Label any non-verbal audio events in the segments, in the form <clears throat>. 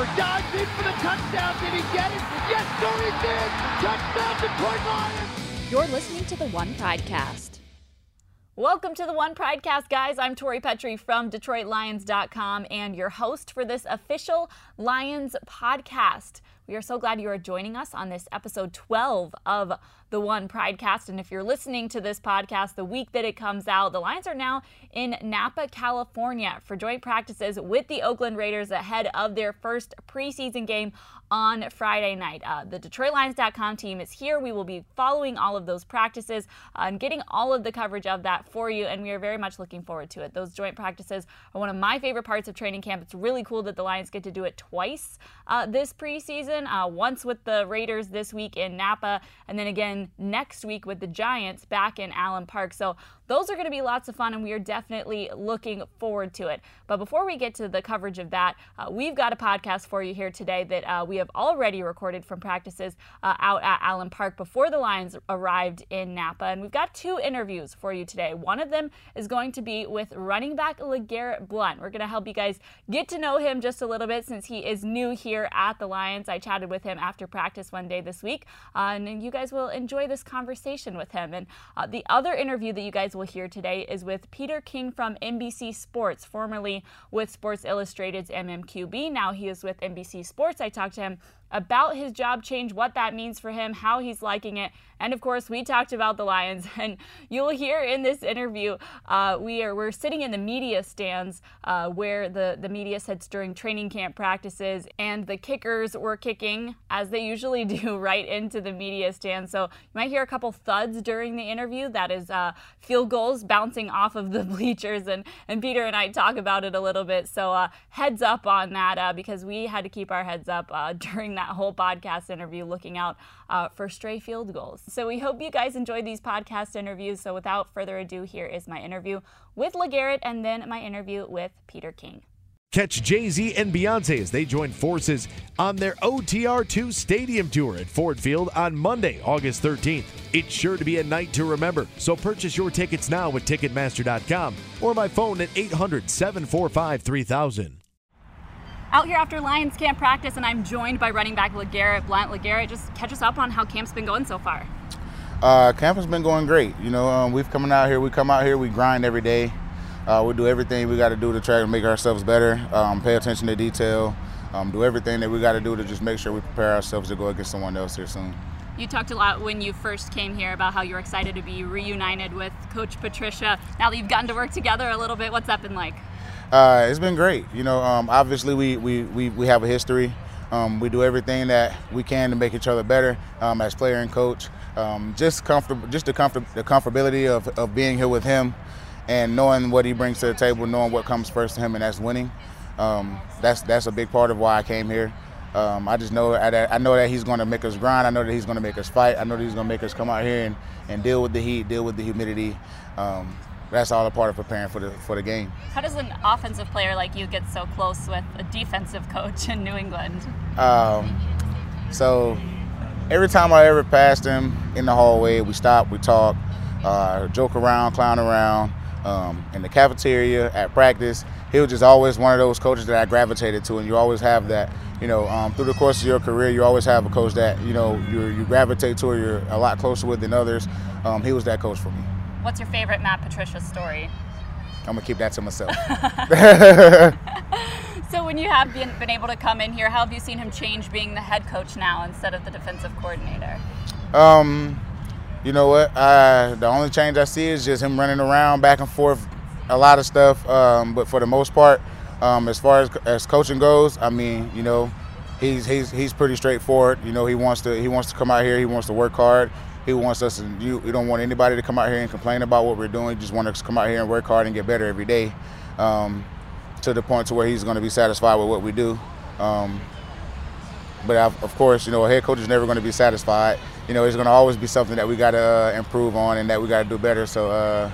Stafford dives in for the touchdown. Did he get it? Yes, sir, he did. Touchdown, Detroit Lions. You're listening to the One Pridecast. Welcome to the One Pridecast, guys. I'm Tori Petry from DetroitLions.com and your host for this official Lions podcast. We are so glad you are joining us on this episode 12 of the One Pridecast. And if you're listening to this podcast the week that it comes out, the Lions are now in Napa, California for joint practices with the Oakland Raiders ahead of their first preseason game on Friday night. Uh, the DetroitLions.com team is here. We will be following all of those practices uh, and getting all of the coverage of that for you, and we are very much looking forward to it. Those joint practices are one of my favorite parts of training camp. It's really cool that the Lions get to do it twice uh, this preseason, uh, once with the Raiders this week in Napa, and then again next week with the Giants back in Allen Park. So those are going to be lots of fun, and we are definitely looking forward to it. But before we get to the coverage of that, uh, we've got a podcast for you here today that uh, we have already recorded from practices uh, out at Allen Park before the Lions arrived in Napa. And we've got two interviews for you today. One of them is going to be with running back LeGarrette Blunt. We're going to help you guys get to know him just a little bit since he is new here at the Lions. I chatted with him after practice one day this week, uh, and you guys will enjoy this conversation with him. And uh, the other interview that you guys will will hear today is with Peter King from NBC Sports, formerly with Sports Illustrated's MMQB. Now he is with NBC Sports. I talked to him about his job change, what that means for him, how he's liking it, and of course, we talked about the Lions. <laughs> And you'll hear in this interview, uh, we are we're sitting in the media stands uh, where the the media sits during training camp practices, and the kickers were kicking as they usually <laughs> do right into the media stand. So you might hear a couple thuds during the interview. That is uh, field goals bouncing off of the <laughs> bleachers, and and Peter and I talk about it a little bit. So uh, heads up on that uh, because we had to keep our heads up uh, during that whole podcast interview looking out uh, for stray field goals. So we hope you guys enjoyed these podcast interviews. So without further ado, here is my interview with LeGarrette and then my interview with Peter King. Catch Jay Z and Beyonce as they join forces on their OTR2 Stadium Tour at Ford Field on Monday, August 13th. It's sure to be a night to remember, so purchase your tickets now at Ticketmaster.com or by phone at 800 745 3000 out here after Lions camp practice, and I'm joined by running back LeGarrette Blunt. LeGarrette, just catch us up on how camp's been going so far. Uh, camp has been going great. You know, um, we've coming out here. We come out here. We grind every day. Uh, we do everything we got to do to try to make ourselves better. Um, pay attention to detail. Um, do everything that we got to do to just make sure we prepare ourselves to go against someone else here soon. You talked a lot when you first came here about how you're excited to be reunited with Coach Patricia. Now that you've gotten to work together a little bit, what's that been like? Uh, it's been great. You know, um, obviously we, we, we, we have a history. Um, we do everything that we can to make each other better um, as player and coach. Um, just comfortable, just the comfort, the comfortability of, of being here with him, and knowing what he brings to the table, knowing what comes first to him, and that's winning. Um, that's that's a big part of why I came here. Um, I just know I, I know that he's going to make us grind. I know that he's going to make us fight. I know that he's going to make us come out here and, and deal with the heat, deal with the humidity. That's all a part of preparing for the for the game. How does an offensive player like you get so close with a defensive coach in New England? Um, so every time I ever passed him in the hallway, we stop, we talk, uh, joke around, clown around. Um, in the cafeteria, at practice, he was just always one of those coaches that I gravitated to, and you always have that. You know, um, through the course of your career, you always have a coach that you know you you gravitate to, or you're a lot closer with than others. Um, he was that coach for me. What's your favorite Matt Patricia story? I'm gonna keep that to myself. <laughs> so when you have been, been able to come in here, how have you seen him change being the head coach now instead of the defensive coordinator? Um, you know what? Uh, the only change I see is just him running around back and forth, a lot of stuff. Um, but for the most part, um, as far as as coaching goes, I mean, you know, he's he's he's pretty straightforward. You know, he wants to he wants to come out here. He wants to work hard. He wants us, and you, you don't want anybody to come out here and complain about what we're doing. You just want to come out here and work hard and get better every day, um, to the point to where he's going to be satisfied with what we do. Um, but of course, you know, a head coach is never going to be satisfied. You know, it's going to always be something that we got to uh, improve on and that we got to do better. So, uh,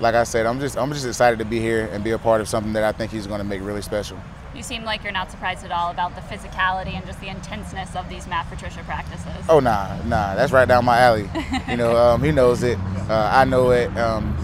like I said, I'm just I'm just excited to be here and be a part of something that I think he's going to make really special. You seem like you're not surprised at all about the physicality and just the intenseness of these Matt Patricia practices. Oh nah, nah, that's right down my alley. you know, <laughs> um, he knows it. Uh, I know it. Um,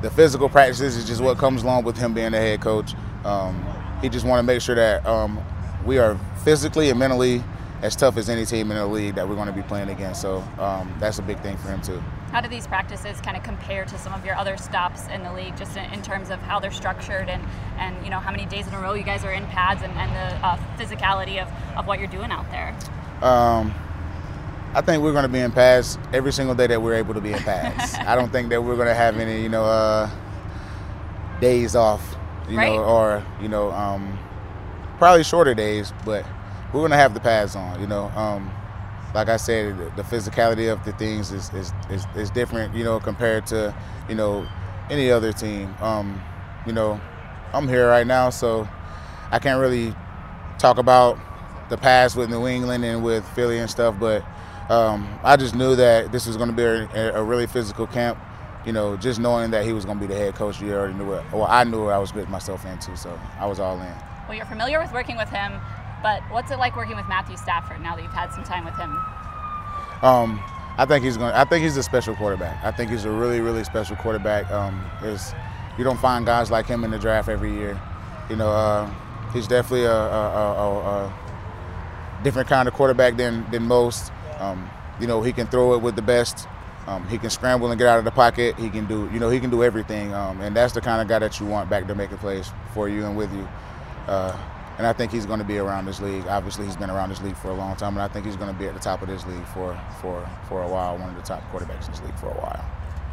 the physical practices is just what comes along with him being the head coach. Um, he just want to make sure that um, we are physically and mentally as tough as any team in the league that we're going to be playing against. So um, that's a big thing for him too. How do these practices kind of compare to some of your other stops in the league, just in, in terms of how they're structured and, and you know how many days in a row you guys are in pads and, and the uh, physicality of, of what you're doing out there? Um, I think we're going to be in pads every single day that we're able to be in pads. <laughs> I don't think that we're going to have any, you know, uh, days off, you Right. know, or you know, um, probably shorter days, but we're going to have the pads on. You know, um, like I said, the, physicality of the things is, is is is different, you know, compared to you know any other team. Um, you know, I'm here right now, so I can't really talk about the past with New England and with Philly and stuff, but um, I just knew that this was going to be a, a really physical camp. You know, just knowing that he was going to be the head coach, you already knew it. Well, I knew I was getting myself into, so I was all in. Well, you're familiar with working with him, but what's it like working with Matthew Stafford now that you've had some time with him? Um, I think he's going. I think he's a special quarterback. I think he's a really, really special quarterback. Um, you don't find guys like him in the draft every year. You know, uh, he's definitely a, a, a, a different kind of quarterback than than most. Um, you know, he can throw it with the best. Um, he can scramble and get out of the pocket. He can do, you know, he can do everything. Um, and that's the kind of guy that you want back there making plays for you and with you. Uh, and I think he's going to be around this league. Obviously, he's been around this league for a long time, and I think he's going to be at the top of this league for for for a while. One of the top quarterbacks in this league for a while.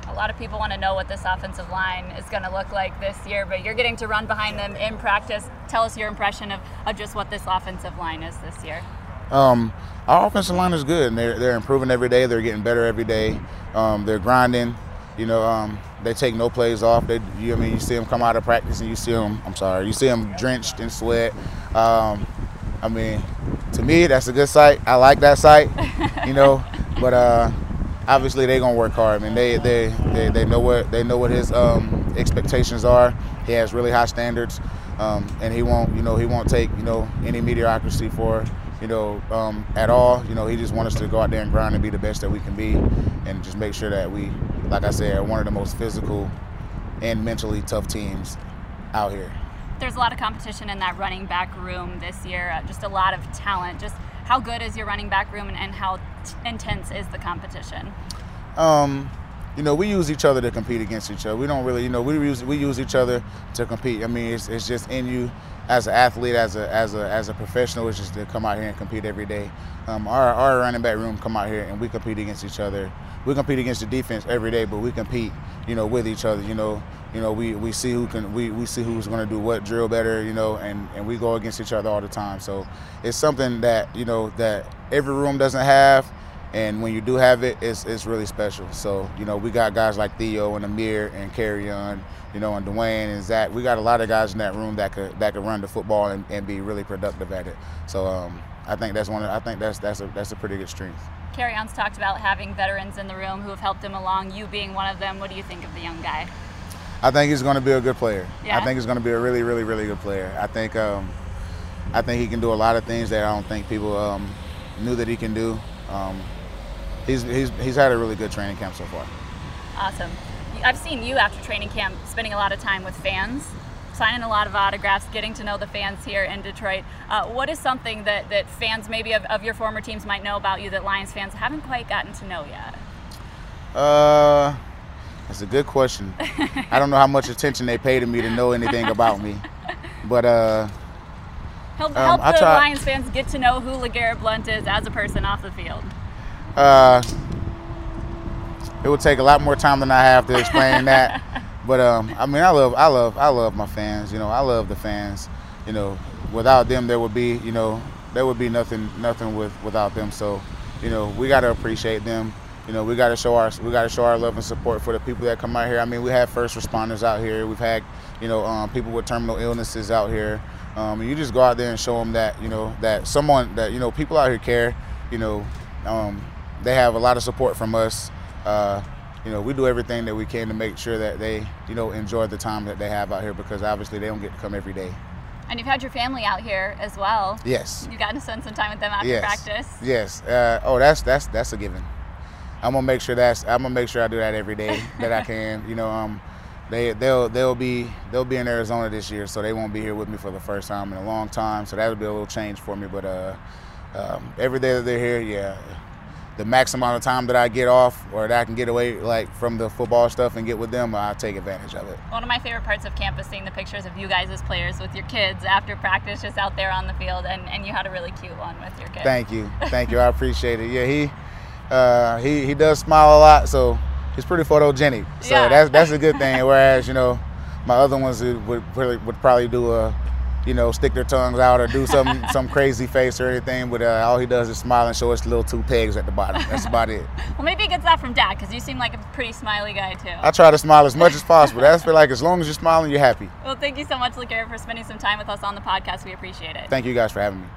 A lot of people want to know what this offensive line is going to look like this year, but you're getting to run behind them in practice. Tell us your impression of, of just what this offensive line is this year. Um, our offensive line is good, and they're they're improving every day. They're getting better every day. Um, they're grinding. You know, um, they take no plays off. They, you, I mean, you see them come out of practice, and you see them. I'm sorry, you see them drenched in sweat. Um, I mean, to me, that's a good sight. I like that sight. You know, <laughs> but uh, obviously they're gonna work hard. I mean, they they they, they know what they know what his um, expectations are. He has really high standards, um, and he won't you know he won't take you know any mediocrity for you know um, at all. You know, he just wants us to go out there and grind and be the best that we can be, and just make sure that we, like I said, one of the most physical and mentally tough teams out here. There's a lot of competition in that running back room this year, uh, just a lot of talent. Just how good is your running back room and, and how t- intense is the competition? um, you know, we use each other to compete against each other. We don't really, you know, we use we use each other to compete. I mean, it's, it's just in you as an athlete, as a as a as a professional, it's just to come out here and compete every day. Um, our our running back room come out here and we compete against each other. We compete against the defense every day, but we compete, you know, with each other. You know, you know, we, we see who can we, we see who's going to do what drill better. You know, and and we go against each other all the time. So it's something that you know that every room doesn't have and when you do have it, it's, it's really special. So, you know, we got guys like Theo and Ameer and Kerryon, you know, and Dwayne and Zach. We got a lot of guys in that room that could that could run the football and, and be really productive at it. So um, I think that's one. Of, I think that's that's a that's a pretty good strength. Kerryon's talked about having veterans in the room who have helped him along. You being one of them. What do you think of the young guy? I think he's going to be a good player. Yeah? I think he's going to be a really, really, really good player. I think um, I think he can do a lot of things that I don't think people um, knew that he can do. Um, he's, he's he's had a really good training camp so far. Awesome. I've seen you after training camp spending a lot of time with fans, signing a lot of autographs, getting to know the fans here in Detroit. Uh, what is something that, that fans maybe of, of your former teams might know about you that Lions fans haven't quite gotten to know yet? Uh, that's a good question. I don't know how much attention they pay to me to know anything about me, but uh, Help, Um, help the Lions fans get to know who LeGarrette Blunt is as a person off the field. Uh, it would take a lot more time than I have to explain <laughs> that. But um, I mean, I love, I love, I love my fans. You know, I love the fans. You know, without them, there would be, you know, there would be nothing, nothing with without them. So, you know, we got to appreciate them. You know, we got to show our, we got to show our love and support for the people that come out here. I mean, we have first responders out here. We've had, you know, um, people with terminal illnesses out here. Um, and you just go out there and show them that, you know, that someone that, you know, people out here care. You know, um, they have a lot of support from us. Uh, you know, we do everything that we can to make sure that they, you know, enjoy the time that they have out here because obviously they don't get to come every day. And you've had your family out here as well. Yes. You've gotten to spend some time with them after yes. practice. Yes. Uh, oh, that's that's that's a given. I'm gonna make sure that's I'm gonna make sure I do that every day <laughs> that I can. You know, um, they they'll they'll be they'll be in Arizona this year, so they won't be here with me for the first time in a long time. So that'll be a little change for me. But uh, um, every day that they're here, yeah, the max amount of time that I get off or that I can get away like from the football stuff and get with them, I take advantage of it. One of my favorite parts of camp is seeing the pictures of you guys as players with your kids after practice, just out there on the field, and, and you had a really cute one with your kids. Thank you, <laughs> thank you. I appreciate it. Yeah, he uh, he he does smile a lot, so he's pretty photogenic. So Yeah. that's that's a good thing. Whereas you know, my other ones would would probably do a, you know, stick their tongues out or do some <laughs> some crazy face or anything. But uh, all he does is smile and show us little two pegs at the bottom. That's about it. <laughs> Well, maybe he gets that from dad because you seem like a pretty smiley guy too. I try to smile as much as possible. That's for like as long as you're smiling, you're happy. Well, thank you so much, LeGarrette, for spending some time with us on the podcast. We appreciate it. Thank you guys for having me.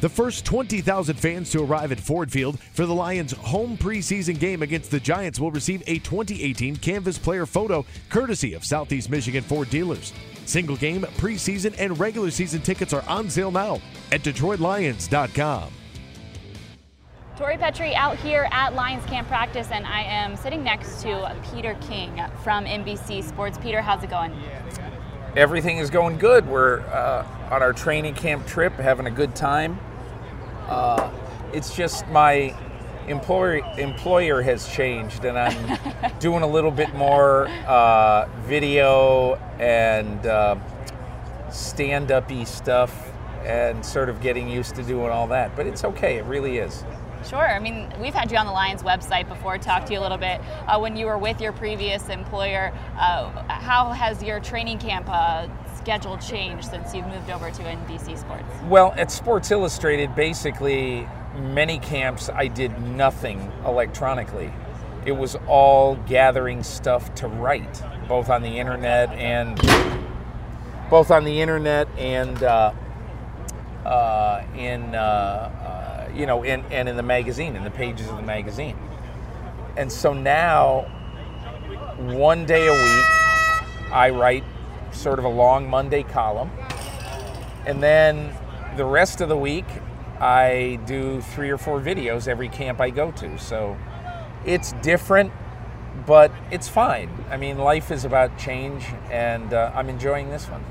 The first 20,000 fans to arrive at Ford Field for the Lions' home preseason game against the Giants will receive a 2018 Canvas Player photo courtesy of Southeast Michigan Ford dealers. Single game, preseason, and regular season tickets are on sale now at DetroitLions.com. Tori Petry out here at Lions Camp practice, and I am sitting next to Peter King from NBC Sports. Peter, how's it going? everything is going good. We're uh, on our training camp trip, having a good time. Uh, it's just my employer employer has changed, and I'm <laughs> doing a little bit more uh, video and uh, stand-up-y stuff, and sort of getting used to doing all that. But it's okay. It really is. Sure. I mean, we've had you on the Lions website before, talked to you a little bit. Uh, when you were with your previous employer, uh, how has your training camp uh, schedule changed since you've moved over to NBC Sports? Well, at Sports Illustrated, basically, many camps I did nothing electronically. It was all gathering stuff to write, both on the internet and both on the internet and uh, uh, in uh, uh, you know in, and in the magazine, in the pages of the magazine. And so now, one day a week, I write sort of a long Monday column. And then the rest of the week, I do three or four videos every camp I go to. So it's different, but it's fine. I mean, life is about change, and uh, I'm enjoying this one.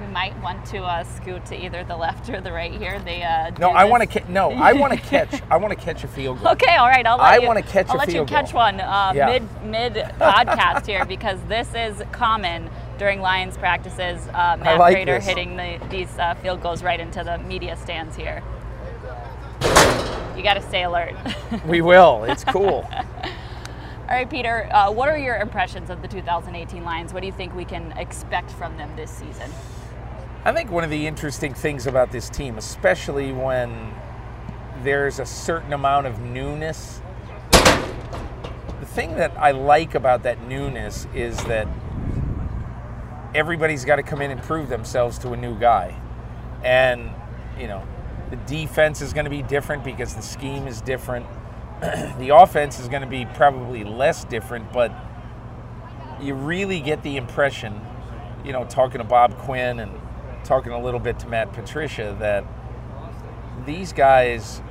We might want to uh, scoot to either the left or the right here. They uh, No, I want to. Ca- no, <laughs> I want to catch. I want to catch a field goal. Okay, all right. I'll let I you, wanna catch a field goal. I'll let you catch goal. one uh, Yeah. mid mid podcast here <laughs> because this is common during Lions practices. Uh, Matt like Prater hitting the, these uh, field goals right into the media stands here. You got to stay alert. <laughs> We will. It's cool. <laughs> all right, Peter. Uh, what are your impressions of the 2018 Lions? What do you think we can expect from them this season? I think one of the interesting things about this team, especially when there's a certain amount of newness, the thing that I like about that newness is that everybody's got to come in and prove themselves to a new guy. And, you know, the defense is going to be different because the scheme is different. <clears throat> the offense is going to be probably less different, but you really get the impression, you know, talking to Bob Quinn and talking a little bit to Matt Patricia, that these guys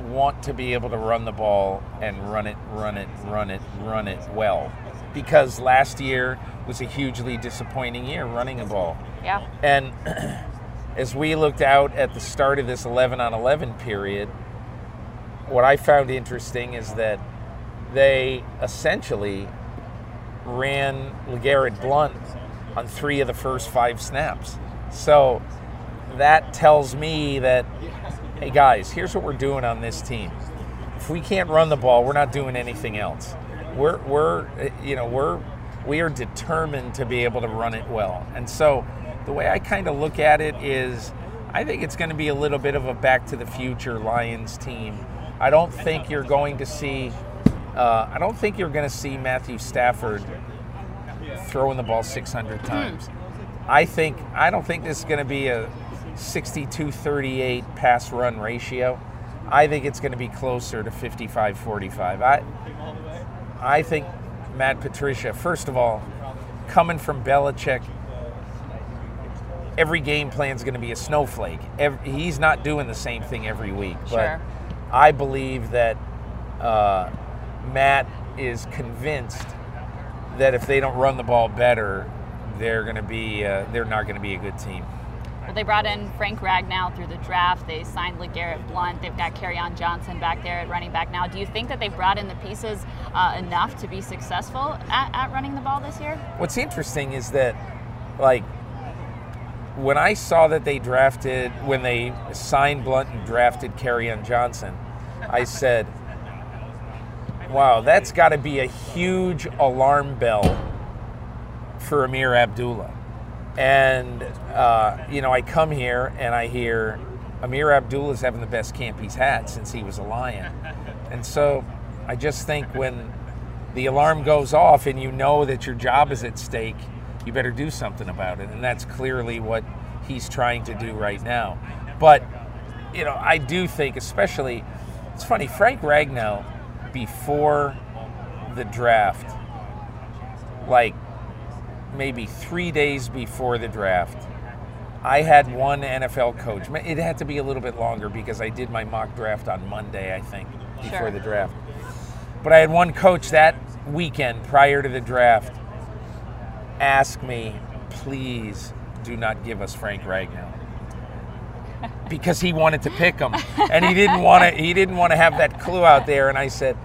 want to be able to run the ball and run it, run it, run it, run it well. Because last year was a hugely disappointing year running the ball. Yeah. And <clears throat> as we looked out at the start of this 11 on 11 period, what I found interesting is that they essentially ran LeGarrette Blunt on three of the first five snaps. So that tells me that, hey guys, here's what we're doing on this team. If we can't run the ball, we're not doing anything else. We're, we're you know, we're, we are determined to be able to run it well. And so the way I kind of look at it is I think it's going to be a little bit of a back to the future Lions team. I don't think you're going to see, uh, I don't think you're going to see Matthew Stafford throwing the ball 600 times. I think I don't think this is going to be a 62-38 pass run ratio. I think it's going to be closer to 55-45. I I think Matt Patricia, first of all, coming from Belichick, every game plan is going to be a snowflake. Ev he's not doing the same thing every week, Sure. but I believe that uh, Matt is convinced that if they don't run the ball better, they're going to be uh, they're not going to be a good team. Well, they brought in Frank Ragnow through the draft. They signed LeGarrette Blunt. They've got on Johnson back there at running back now. Do you think that they've brought in the pieces uh, enough to be successful at, at running the ball this year? What's interesting is that, like, when I saw that they drafted, when they signed Blunt and drafted on Johnson, I said, wow, that's got to be a huge alarm bell for Ameer Abdullah. And, uh, you know, I come here and I hear Ameer Abdullah is having the best camp he's had since he was a Lion. And so I just think when the alarm goes off and you know that your job is at stake, you better do something about it. And that's clearly what he's trying to do right now. But, you know, I do think, especially, it's funny, Frank Ragnow, before the draft, like maybe three days before the draft, I had one NFL coach. It had to be a little bit longer because I did my mock draft on Monday, I think, before sure. the draft. But I had one coach that weekend prior to the draft ask me, please do not give us Frank Ragnow. because he wanted to pick him. And he didn't want to he didn't want to have that clue out there. And I said,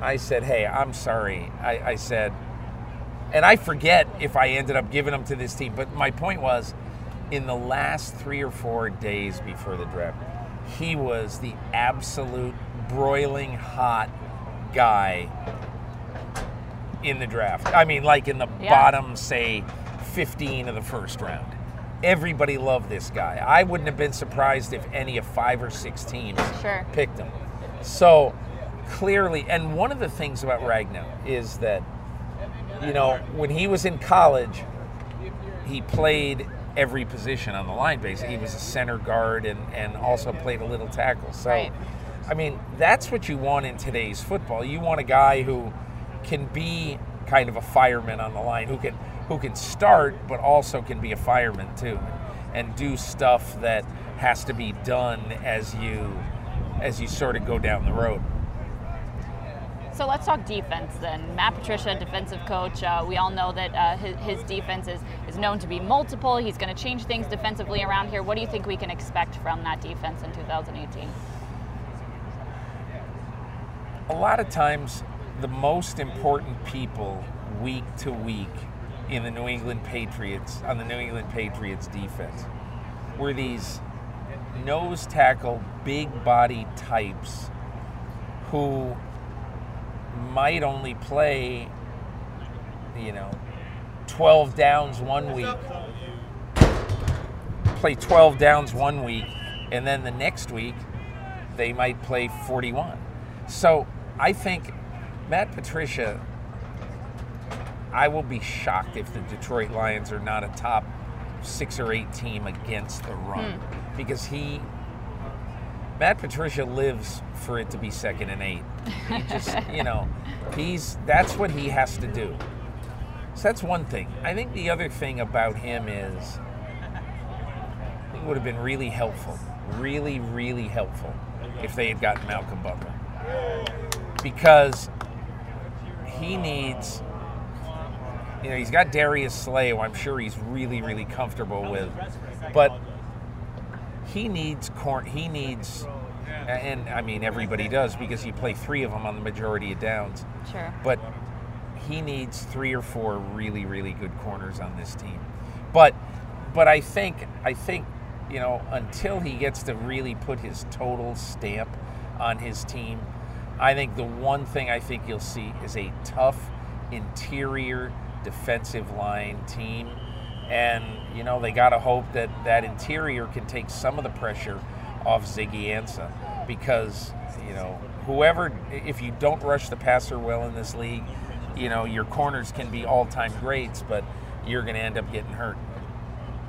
I said, hey, I'm sorry. I, I said, and I forget if I ended up giving him to this team, but my point was in the last three or four days before the draft, he was the absolute broiling hot guy in the draft. I mean, like in the yeah. bottom, say, 15 of the first round. Everybody loved this guy. I wouldn't have been surprised if any of five or six teams sure. picked him. So clearly, and one of the things about Ragnow is that you know, when he was in college, he played every position on the line basically. He was a center guard and, and also played a little tackle. So, right. I mean, that's what you want in today's football. You want a guy who can be kind of a fireman on the line, who can who can start, but also can be a fireman too, and do stuff that has to be done as you as you sort of go down the road. So let's talk defense then. Matt Patricia, defensive coach, uh, we all know that uh, his, his, defense is, is known to be multiple. He's going to change things defensively around here. What do you think we can expect from that defense in 2018? A lot of times, the most important people week to week in the New England Patriots, on the New England Patriots defense, were these nose tackle, big body types who might only play, you know, 12 downs one week, play 12 downs one week, and then the next week they might play 41. So I think Matt Patricia, I will be shocked if the Detroit Lions are not a top six or eight team against the run hmm. because he Matt Patricia lives for it to be second and eight. He just, <laughs> you know, he's that's what he has to do. So that's one thing. I think the other thing about him is it would have been really helpful, really, really helpful if they had gotten Malcolm Butler. Because he needs you know, he's got Darius Slay, who I'm sure he's really, really comfortable with. But he needs corn. He needs, and I mean everybody does because you play three of them on the majority of downs. Sure. But he needs three or four really, really good corners on this team. But, but I think I think you know until he gets to really put his total stamp on his team, I think the one thing I think you'll see is a tough interior defensive line team and, you know, they got to hope that that interior can take some of the pressure off Ziggy Ansah because, you know, whoever, if you don't rush the passer well in this league, you know, your corners can be all time greats, but you're going to end up getting hurt.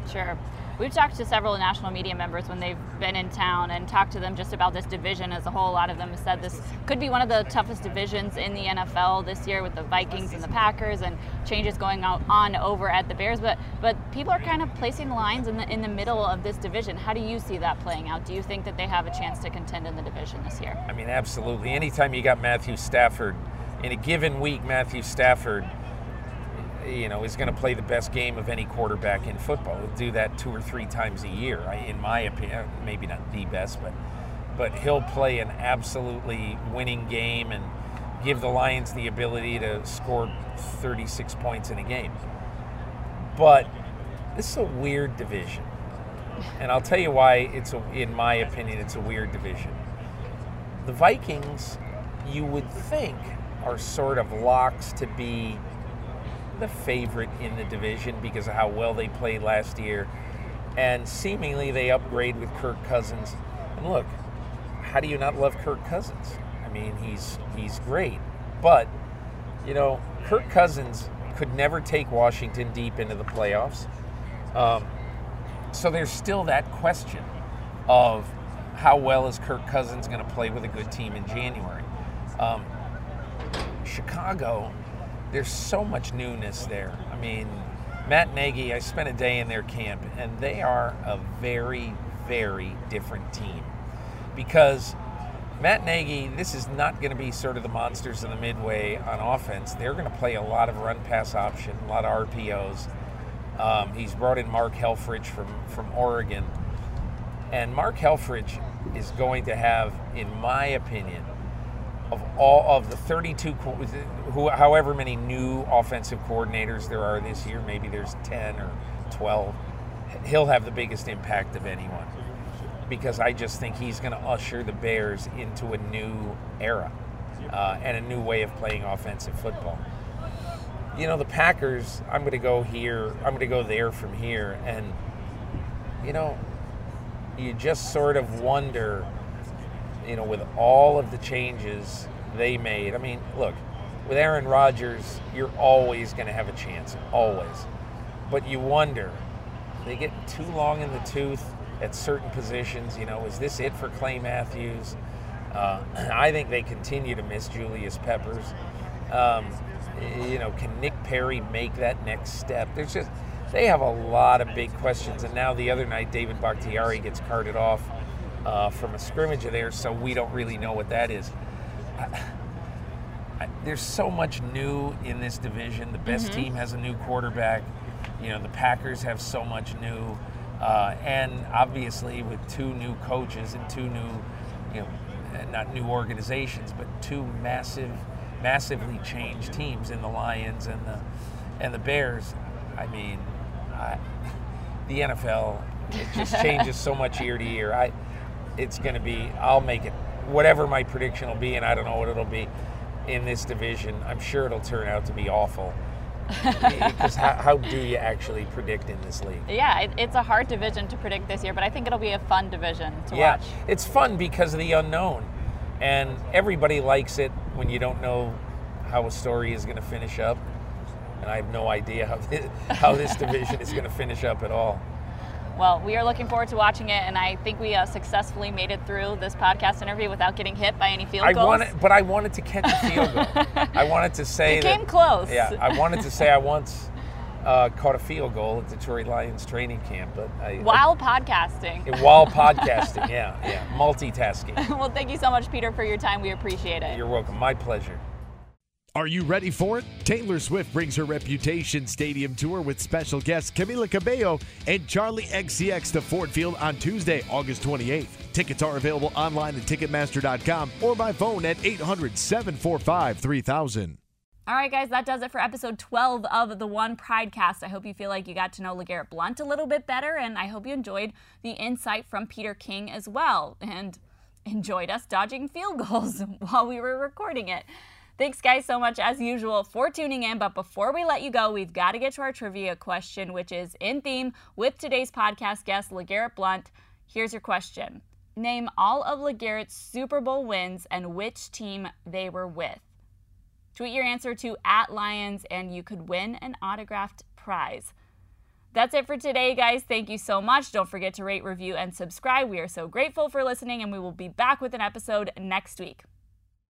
Sure. We've talked to several national media members when they've been in town and talked to them just about this division as a whole. A lot of them have said this could be one of the toughest divisions in the NFL this year with the Vikings and the Packers and changes going on over at the Bears. But but people are kind of placing lines in the in the middle of this division. How do you see that playing out? Do you think that they have a chance to contend in the division this year? I mean, absolutely. Anytime you got Matthew Stafford in a given week, Matthew Stafford you know, is going to play the best game of any quarterback in football. He'll do that two or three times a year, in my opinion. Maybe not the best, but but he'll play an absolutely winning game and give the Lions the ability to score 36 points in a game. But this is a weird division. And I'll tell you why it's a, in my opinion it's a weird division. The Vikings you would think are sort of locks to be the favorite in the division because of how well they played last year. And seemingly they upgrade with Kirk Cousins. And look, how do you not love Kirk Cousins? I mean, he's he's great. But, you know, Kirk Cousins could never take Washington deep into the playoffs. Um, so there's still that question of how well is Kirk Cousins going to play with a good team in January. Um, Chicago, there's so much newness there. I mean, Matt Nagy, I spent a day in their camp, and they are a very, very different team because Matt Nagy, this is not going to be sort of the monsters in the midway on offense. They're going to play a lot of run pass option, a lot of RPOs. Um, he's brought in Mark Helfrich from, from Oregon. And Mark Helfrich is going to have, in my opinion, of all of the 32, who, however many new offensive coordinators there are this year, maybe there's 10 or 12, he'll have the biggest impact of anyone because I just think he's going to usher the Bears into a new era uh, and a new way of playing offensive football. You know, the Packers, I'm going to go here, I'm going to go there from here. And, you know, you just sort of wonder you know, with all of the changes they made. I mean, look, with Aaron Rodgers, you're always going to have a chance, always. But you wonder, they get too long in the tooth at certain positions. You know, is this it for Clay Matthews? Uh, <clears throat> I think they continue to miss Julius Peppers. Um, you know, can Nick Perry make that next step? There's just they have a lot of big questions. And now the other night, David Bakhtiari gets carted off uh, from a scrimmage of theirs, so we don't really know what that is. I, I, there's so much new in this division. The best mm-hmm. team has a new quarterback. You know, the Packers have so much new. Uh, and obviously, with two new coaches and two new, you know, not new organizations, but two massive, massively changed teams in the Lions and the and the Bears. I mean, I, <laughs> the NFL it just <laughs> changes so much year to year. I it's going to be, I'll make it whatever my prediction will be, and I don't know what it'll be in this division. I'm sure it'll turn out to be awful. <laughs> because how, how, do you actually predict in this league? Yeah, it, it's a hard division to predict this year, but I think it'll be a fun division to yeah, watch. It's fun because of the unknown. And everybody likes it when you don't know how a story is going to finish up. And I have no idea how this, how this <laughs> division is going to finish up at all. Well, we are looking forward to watching it, and I think we uh, successfully made it through this podcast interview without getting hit by any field I goals. Wanted, but I wanted to catch a field goal. I <laughs> wanted to say you that, came close. Yeah, I wanted to say I once uh, caught a field goal at the Detroit Lions training camp, but I, while I, podcasting. While <laughs> podcasting, yeah, yeah, multitasking. well, thank you so much, Peter, for your time. We appreciate it. You're welcome. My pleasure. Are you ready for it? Taylor Swift brings her Reputation Stadium tour with special guests Camila Cabello and Charli XCX to Ford Field on Tuesday, August 28th. Tickets are available online at Ticketmaster.com or by phone at 800 745 3000. All right, guys, that does it for episode 12 of the One Pridecast. I hope you feel like you got to know LeGarrette Blunt a little bit better, and I hope you enjoyed the insight from Peter King as well, and enjoyed us dodging field goals <laughs> while we were recording it. Thanks, guys, so much as usual for tuning in. But before we let you go, we've got to get to our trivia question, which is in theme with today's podcast guest, LeGarrette Blunt. Here's your question Name all of LeGarrette's Super Bowl wins and which team they were with. Tweet your answer to at Lions, and you could win an autographed prize. That's it for today, guys. Thank you so much. Don't forget to rate, review, and subscribe. We are so grateful for listening, and we will be back with an episode next week.